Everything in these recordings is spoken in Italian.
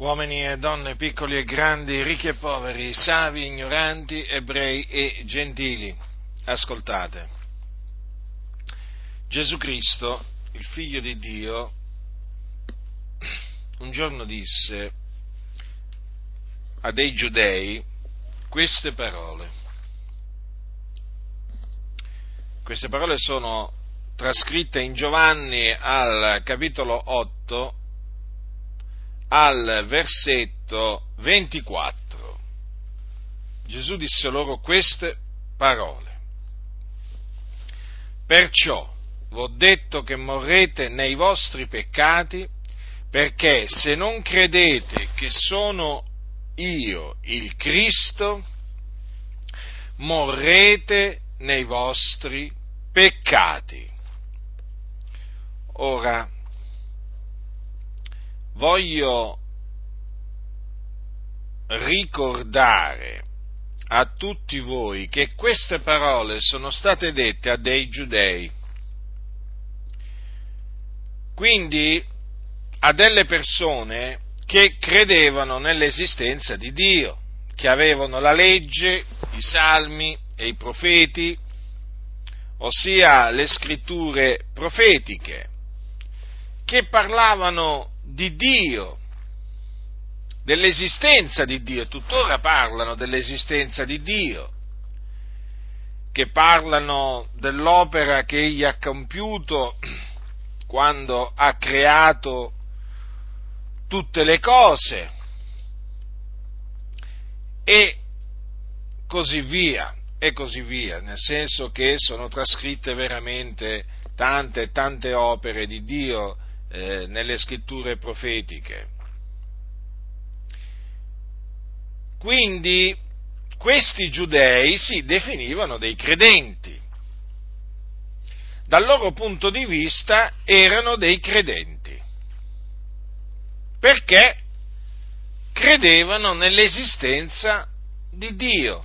uomini e donne, piccoli e grandi, ricchi e poveri, savi, ignoranti, ebrei e gentili. Ascoltate. Gesù Cristo, il figlio di Dio, un giorno disse a dei giudei queste parole. Queste parole sono trascritte in Giovanni al capitolo 8, al versetto 24. Gesù disse loro queste parole. Perciò v'ho detto che morrete nei vostri peccati, perché se non credete che sono io il Cristo, morrete nei vostri peccati. Ora, voglio ricordare a tutti voi che queste parole sono state dette a dei giudei. Quindi a delle persone che credevano nell'esistenza di Dio, che avevano la legge, i salmi e i profeti, ossia le scritture profetiche, che parlavano di Dio, dell'esistenza di Dio, tuttora parlano dell'esistenza di Dio, che parlano dell'opera che egli ha compiuto quando ha creato tutte le cose e così via, e così via, nel senso che sono trascritte veramente tante e tante opere di Dio eh, nelle scritture profetiche. Quindi questi giudei si definivano dei credenti. Dal loro punto di vista erano dei credenti. Perché credevano nell'esistenza di Dio.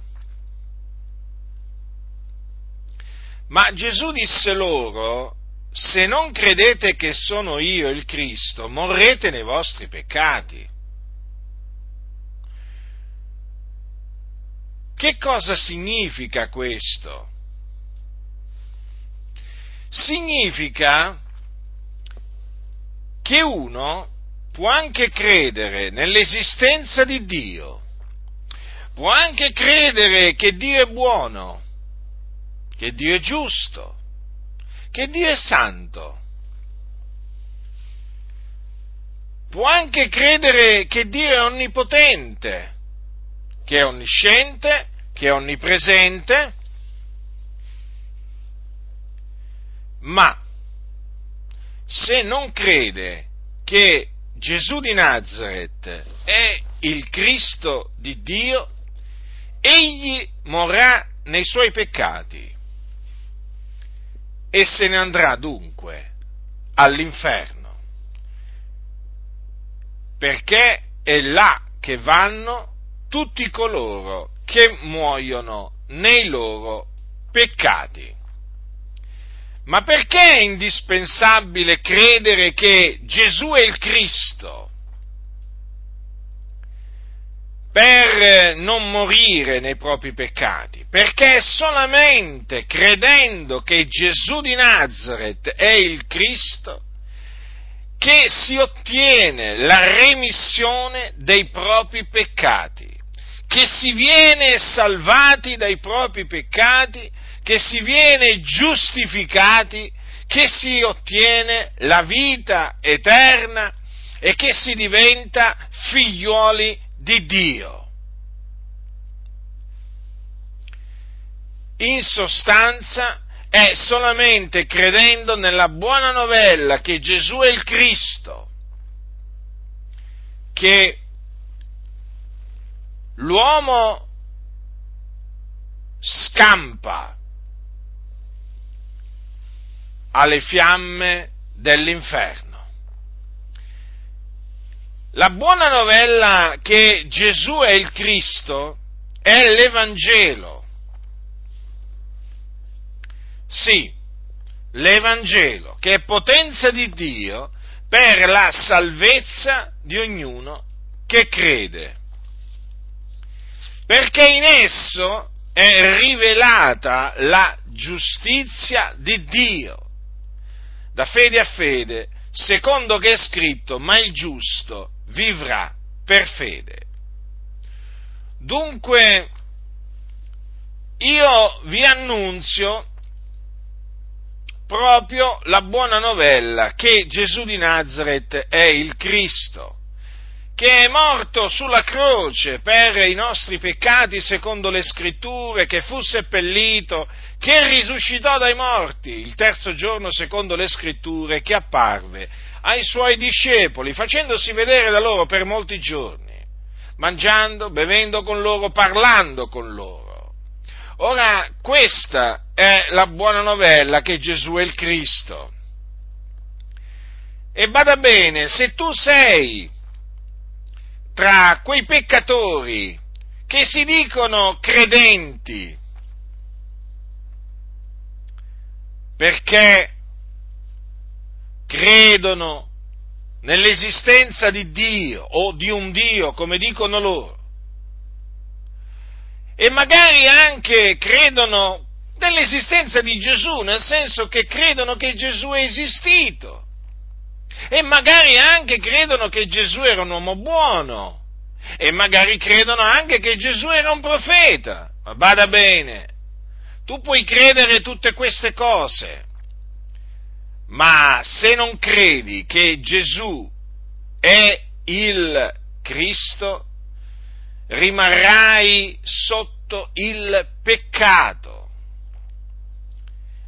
Ma Gesù disse loro, se non credete che sono io il Cristo, morrete nei vostri peccati. Che cosa significa questo? Significa che uno può anche credere nell'esistenza di Dio, può anche credere che Dio è buono, che Dio è giusto, che Dio è santo. Può anche credere che Dio è onnipotente, che è onnisciente, che è onnipresente, ma se non crede che Gesù di Nazareth è il Cristo di Dio, egli morrà nei suoi peccati e se ne andrà dunque all'inferno, perché è là che vanno tutti coloro che muoiono nei loro peccati. Ma perché è indispensabile credere che Gesù è il Cristo? Per non morire nei propri peccati, perché è solamente credendo che Gesù di Nazareth è il Cristo che si ottiene la remissione dei propri peccati, che si viene salvati dai propri peccati, che si viene giustificati, che si ottiene la vita eterna e che si diventa figliuoli di Dio. In sostanza è solamente credendo nella buona novella che Gesù è il Cristo che l'uomo scampa alle fiamme dell'inferno. La buona novella che Gesù è il Cristo è l'Evangelo. Sì, l'Evangelo, che è potenza di Dio per la salvezza di ognuno che crede, perché in esso è rivelata la giustizia di Dio. Da fede a fede, secondo che è scritto, ma il giusto vivrà per fede. Dunque, io vi annunzio proprio la buona novella che Gesù di Nazareth è il Cristo, che è morto sulla croce per i nostri peccati secondo le scritture, che fu seppellito, che risuscitò dai morti il terzo giorno secondo le scritture, che apparve ai suoi discepoli, facendosi vedere da loro per molti giorni, mangiando, bevendo con loro, parlando con loro. Ora, questa è la buona novella che Gesù è il Cristo. E bada bene, se tu sei tra quei peccatori che si dicono credenti, perché credono nell'esistenza di Dio o di un Dio, come dicono loro, e magari anche credono nell'esistenza di Gesù, nel senso che credono che Gesù è esistito. E magari anche credono che Gesù era un uomo buono. E magari credono anche che Gesù era un profeta. Ma bada bene, tu puoi credere tutte queste cose, ma se non credi che Gesù è il Cristo, rimarrai sotto il peccato.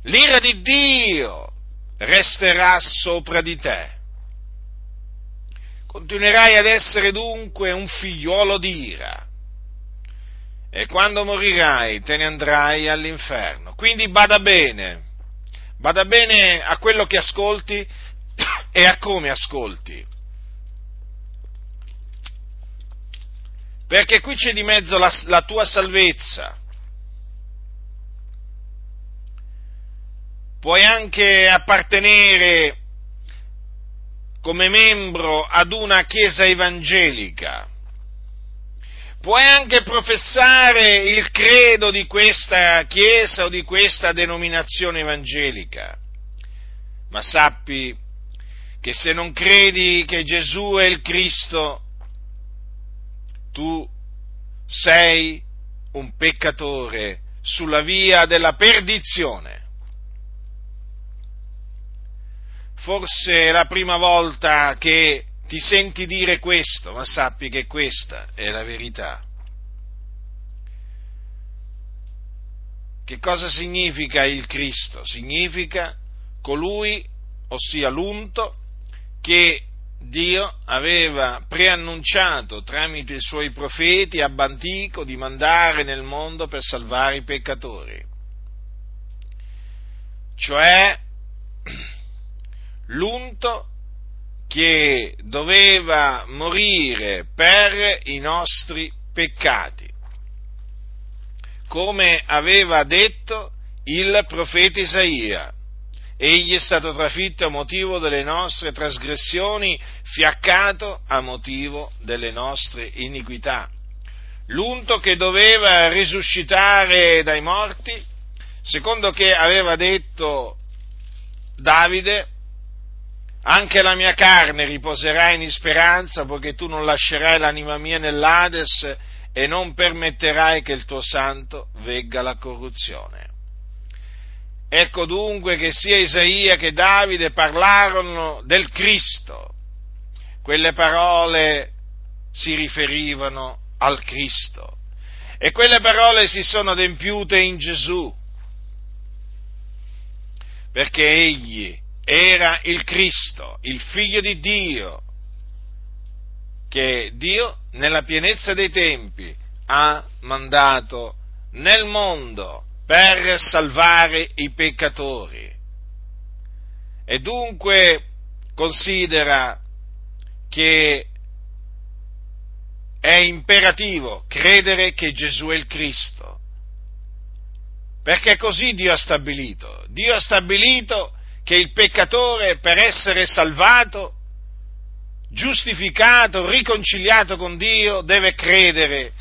L'ira di Dio resterà sopra di te. Continuerai ad essere dunque un figliuolo di ira e quando morirai te ne andrai all'inferno. Quindi bada bene, bada bene a quello che ascolti e a come ascolti. perché qui c'è di mezzo la, la tua salvezza. Puoi anche appartenere come membro ad una chiesa evangelica, puoi anche professare il credo di questa chiesa o di questa denominazione evangelica, ma sappi che se non credi che Gesù è il Cristo, tu sei un peccatore sulla via della perdizione. Forse è la prima volta che ti senti dire questo, ma sappi che questa è la verità. Che cosa significa il Cristo? Significa colui, ossia l'unto, che Dio aveva preannunciato tramite i suoi profeti ab antico di mandare nel mondo per salvare i peccatori. Cioè l'unto che doveva morire per i nostri peccati, come aveva detto il profeta Isaia Egli è stato trafitto a motivo delle nostre trasgressioni, fiaccato a motivo delle nostre iniquità. L'unto che doveva risuscitare dai morti, secondo che aveva detto Davide, anche la mia carne riposerà in speranza, poiché tu non lascerai l'anima mia nell'Ades e non permetterai che il tuo santo vegga la corruzione. Ecco dunque che sia Isaia che Davide parlarono del Cristo. Quelle parole si riferivano al Cristo e quelle parole si sono adempiute in Gesù, perché egli era il Cristo, il figlio di Dio, che Dio nella pienezza dei tempi ha mandato nel mondo per salvare i peccatori. E dunque considera che è imperativo credere che Gesù è il Cristo, perché così Dio ha stabilito. Dio ha stabilito che il peccatore per essere salvato giustificato, riconciliato con Dio, deve credere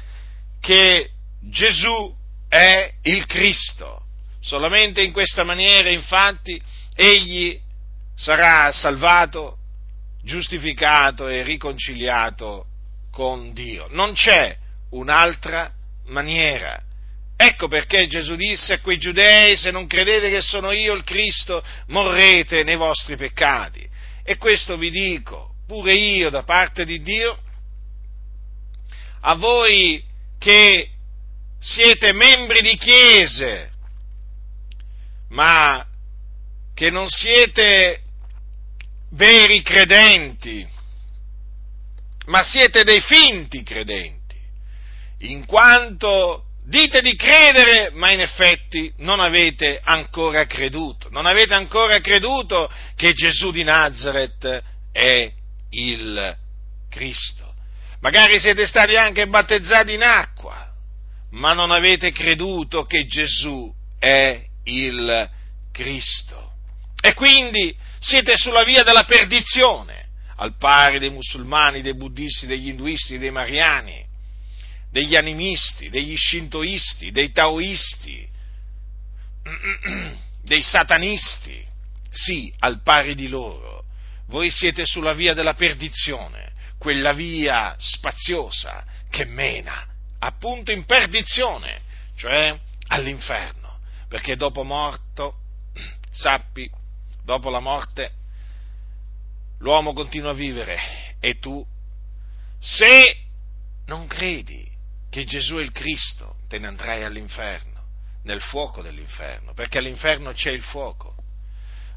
che Gesù è il Cristo. Solamente in questa maniera, infatti, egli sarà salvato, giustificato e riconciliato con Dio. Non c'è un'altra maniera. Ecco perché Gesù disse a quei giudei, se non credete che sono io il Cristo, morrete nei vostri peccati. E questo vi dico, pure io da parte di Dio, a voi che siete membri di chiese, ma che non siete veri credenti, ma siete dei finti credenti, in quanto dite di credere, ma in effetti non avete ancora creduto, non avete ancora creduto che Gesù di Nazareth è il Cristo. Magari siete stati anche battezzati in acqua, ma non avete creduto che Gesù è il Cristo. E quindi siete sulla via della perdizione, al pari dei musulmani, dei buddisti, degli induisti, dei mariani, degli animisti, degli scintoisti, dei taoisti, dei satanisti. Sì, al pari di loro. Voi siete sulla via della perdizione, quella via spaziosa che mena appunto in perdizione, cioè all'inferno, perché dopo morto, sappi, dopo la morte, l'uomo continua a vivere e tu, se non credi che Gesù è il Cristo, te ne andrai all'inferno, nel fuoco dell'inferno, perché all'inferno c'è il fuoco.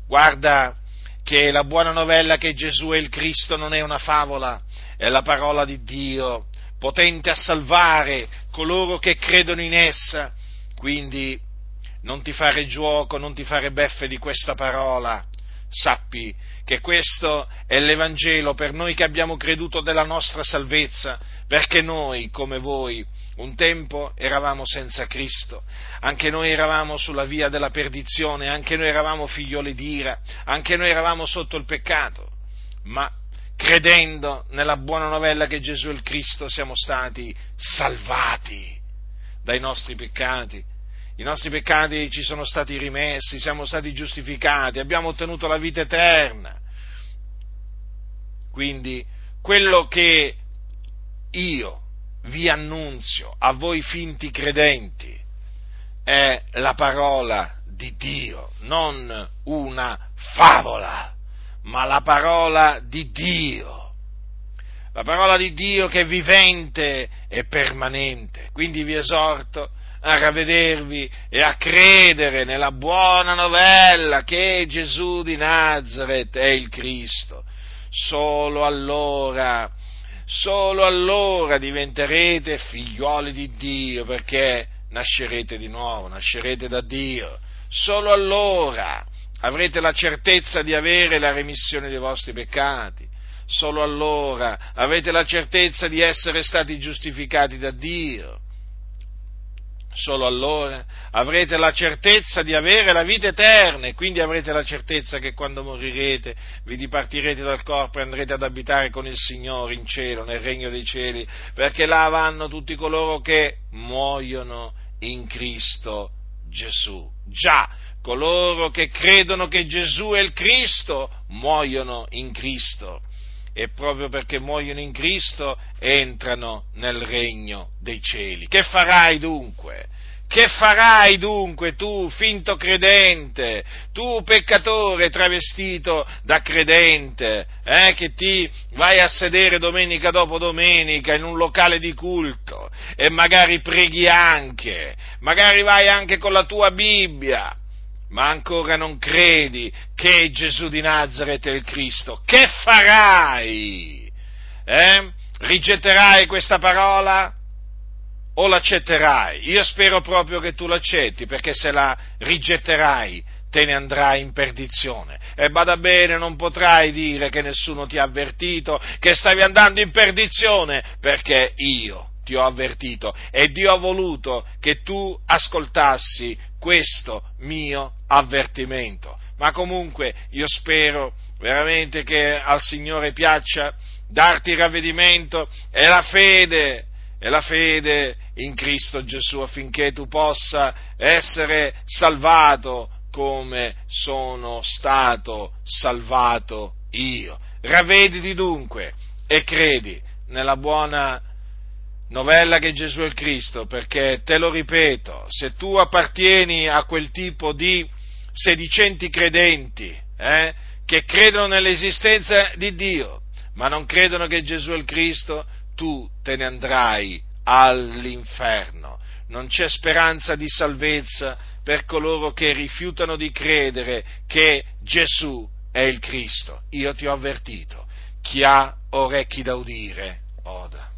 Guarda che la buona novella che Gesù è il Cristo non è una favola, è la parola di Dio, potente a salvare coloro che credono in essa. Quindi non ti fare gioco, non ti fare beffe di questa parola, sappi che questo è l'Evangelo per noi che abbiamo creduto della nostra salvezza, perché noi, come voi, un tempo eravamo senza Cristo, anche noi eravamo sulla via della perdizione, anche noi eravamo figlioli d'ira, anche noi eravamo sotto il peccato, ma credendo nella buona novella che Gesù è il Cristo siamo stati salvati dai nostri peccati i nostri peccati ci sono stati rimessi, siamo stati giustificati, abbiamo ottenuto la vita eterna. Quindi quello che io vi annunzio a voi finti credenti è la parola di Dio, non una favola, ma la parola di Dio. La parola di Dio che è vivente e permanente. Quindi vi esorto a ravvedervi e a credere nella buona novella che Gesù di Nazareth è il Cristo. Solo allora, solo allora diventerete figlioli di Dio perché nascerete di nuovo, nascerete da Dio. Solo allora avrete la certezza di avere la remissione dei vostri peccati. Solo allora avrete la certezza di essere stati giustificati da Dio solo allora avrete la certezza di avere la vita eterna e quindi avrete la certezza che quando morirete vi dipartirete dal corpo e andrete ad abitare con il Signore in cielo, nel regno dei cieli, perché là vanno tutti coloro che muoiono in Cristo Gesù. Già, coloro che credono che Gesù è il Cristo muoiono in Cristo e proprio perché muoiono in Cristo entrano nel regno dei cieli. Che farai dunque? Che farai dunque tu, finto credente, tu peccatore travestito da credente, eh, che ti vai a sedere domenica dopo domenica in un locale di culto e magari preghi anche, magari vai anche con la tua Bibbia, ma ancora non credi che Gesù di Nazareth è il Cristo, che farai? Eh? Rigetterai questa parola o l'accetterai? Io spero proprio che tu l'accetti, perché se la rigetterai te ne andrai in perdizione. E bada bene, non potrai dire che nessuno ti ha avvertito, che stavi andando in perdizione, perché io ti ho avvertito e Dio ha voluto che tu ascoltassi questo mio avvertimento. Ma comunque io spero veramente che al Signore piaccia darti ravvedimento è la fede, è la fede in Cristo Gesù affinché tu possa essere salvato come sono stato salvato io. Ravvediti dunque e credi nella buona novella che Gesù è il Cristo, perché te lo ripeto, se tu appartieni a quel tipo di sedicenti credenti, eh, che credono nell'esistenza di Dio, ma non credono che Gesù è il Cristo, tu te ne andrai all'inferno. Non c'è speranza di salvezza per coloro che rifiutano di credere che Gesù è il Cristo. Io ti ho avvertito. Chi ha orecchi da udire, oda.